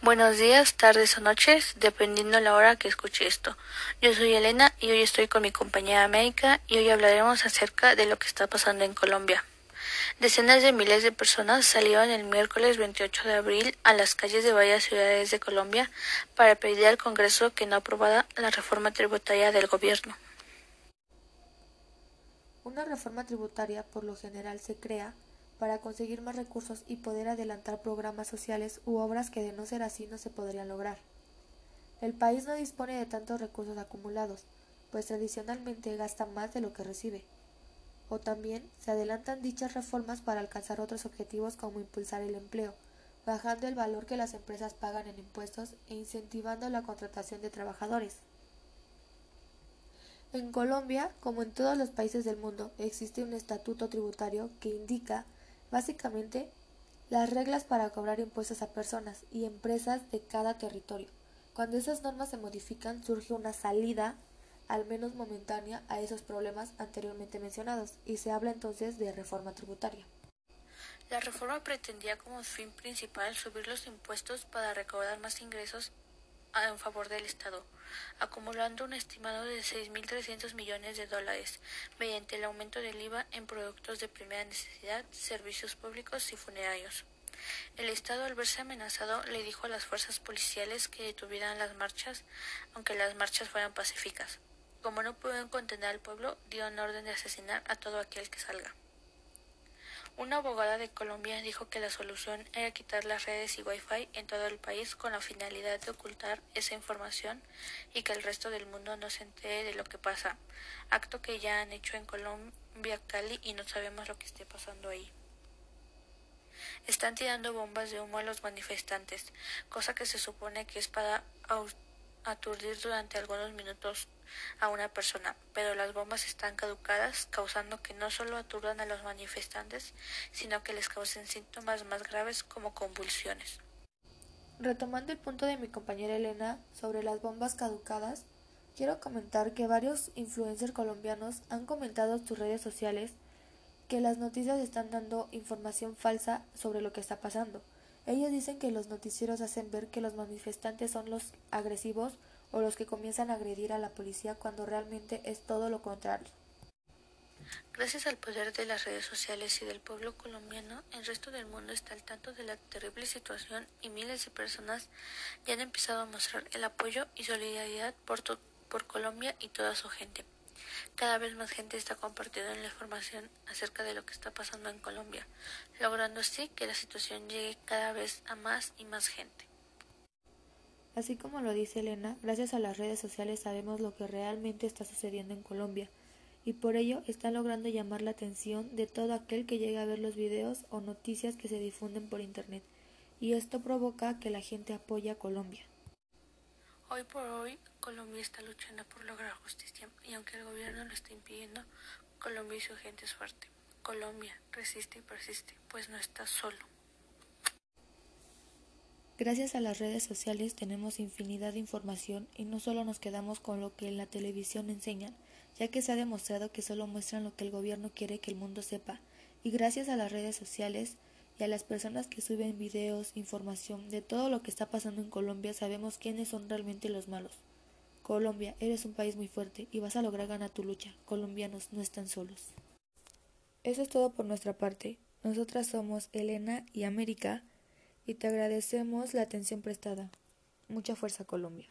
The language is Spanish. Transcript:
Buenos días, tardes o noches, dependiendo la hora que escuche esto. Yo soy Elena y hoy estoy con mi compañera América y hoy hablaremos acerca de lo que está pasando en Colombia. Decenas de miles de personas salieron el miércoles 28 de abril a las calles de varias ciudades de Colombia para pedir al Congreso que no aprobara la reforma tributaria del gobierno. Una reforma tributaria por lo general se crea para conseguir más recursos y poder adelantar programas sociales u obras que de no ser así no se podrían lograr. El país no dispone de tantos recursos acumulados, pues tradicionalmente gasta más de lo que recibe. O también se adelantan dichas reformas para alcanzar otros objetivos como impulsar el empleo, bajando el valor que las empresas pagan en impuestos e incentivando la contratación de trabajadores. En Colombia, como en todos los países del mundo, existe un estatuto tributario que indica Básicamente, las reglas para cobrar impuestos a personas y empresas de cada territorio. Cuando esas normas se modifican, surge una salida, al menos momentánea, a esos problemas anteriormente mencionados, y se habla entonces de reforma tributaria. La reforma pretendía como fin principal subir los impuestos para recaudar más ingresos en favor del Estado, acumulando un estimado de 6.300 millones de dólares mediante el aumento del IVA en productos de primera necesidad, servicios públicos y funerarios. El Estado, al verse amenazado, le dijo a las fuerzas policiales que detuvieran las marchas, aunque las marchas fueran pacíficas. Como no pudieron contener al pueblo, dieron orden de asesinar a todo aquel que salga. Una abogada de Colombia dijo que la solución era quitar las redes y Wi-Fi en todo el país con la finalidad de ocultar esa información y que el resto del mundo no se entere de lo que pasa, acto que ya han hecho en Colombia, Cali y no sabemos lo que esté pasando ahí. Están tirando bombas de humo a los manifestantes, cosa que se supone que es para aturdir durante algunos minutos a una persona, pero las bombas están caducadas, causando que no solo aturdan a los manifestantes, sino que les causen síntomas más graves como convulsiones. Retomando el punto de mi compañera Elena sobre las bombas caducadas, quiero comentar que varios influencers colombianos han comentado en sus redes sociales que las noticias están dando información falsa sobre lo que está pasando. Ellos dicen que los noticieros hacen ver que los manifestantes son los agresivos o los que comienzan a agredir a la policía cuando realmente es todo lo contrario. Gracias al poder de las redes sociales y del pueblo colombiano, el resto del mundo está al tanto de la terrible situación y miles de personas ya han empezado a mostrar el apoyo y solidaridad por, por Colombia y toda su gente. Cada vez más gente está compartiendo la información acerca de lo que está pasando en Colombia, logrando así que la situación llegue cada vez a más y más gente. Así como lo dice Elena, gracias a las redes sociales sabemos lo que realmente está sucediendo en Colombia y por ello están logrando llamar la atención de todo aquel que llegue a ver los videos o noticias que se difunden por Internet y esto provoca que la gente apoye a Colombia. Hoy por hoy Colombia está luchando por lograr justicia y aunque el gobierno lo está impidiendo, Colombia y su gente es fuerte. Colombia resiste y persiste, pues no está solo. Gracias a las redes sociales tenemos infinidad de información y no solo nos quedamos con lo que en la televisión enseñan, ya que se ha demostrado que solo muestran lo que el gobierno quiere que el mundo sepa, y gracias a las redes sociales y a las personas que suben videos, información de todo lo que está pasando en Colombia, sabemos quiénes son realmente los malos. Colombia, eres un país muy fuerte y vas a lograr ganar tu lucha. Colombianos no están solos. Eso es todo por nuestra parte. Nosotras somos Elena y América y te agradecemos la atención prestada. Mucha fuerza Colombia.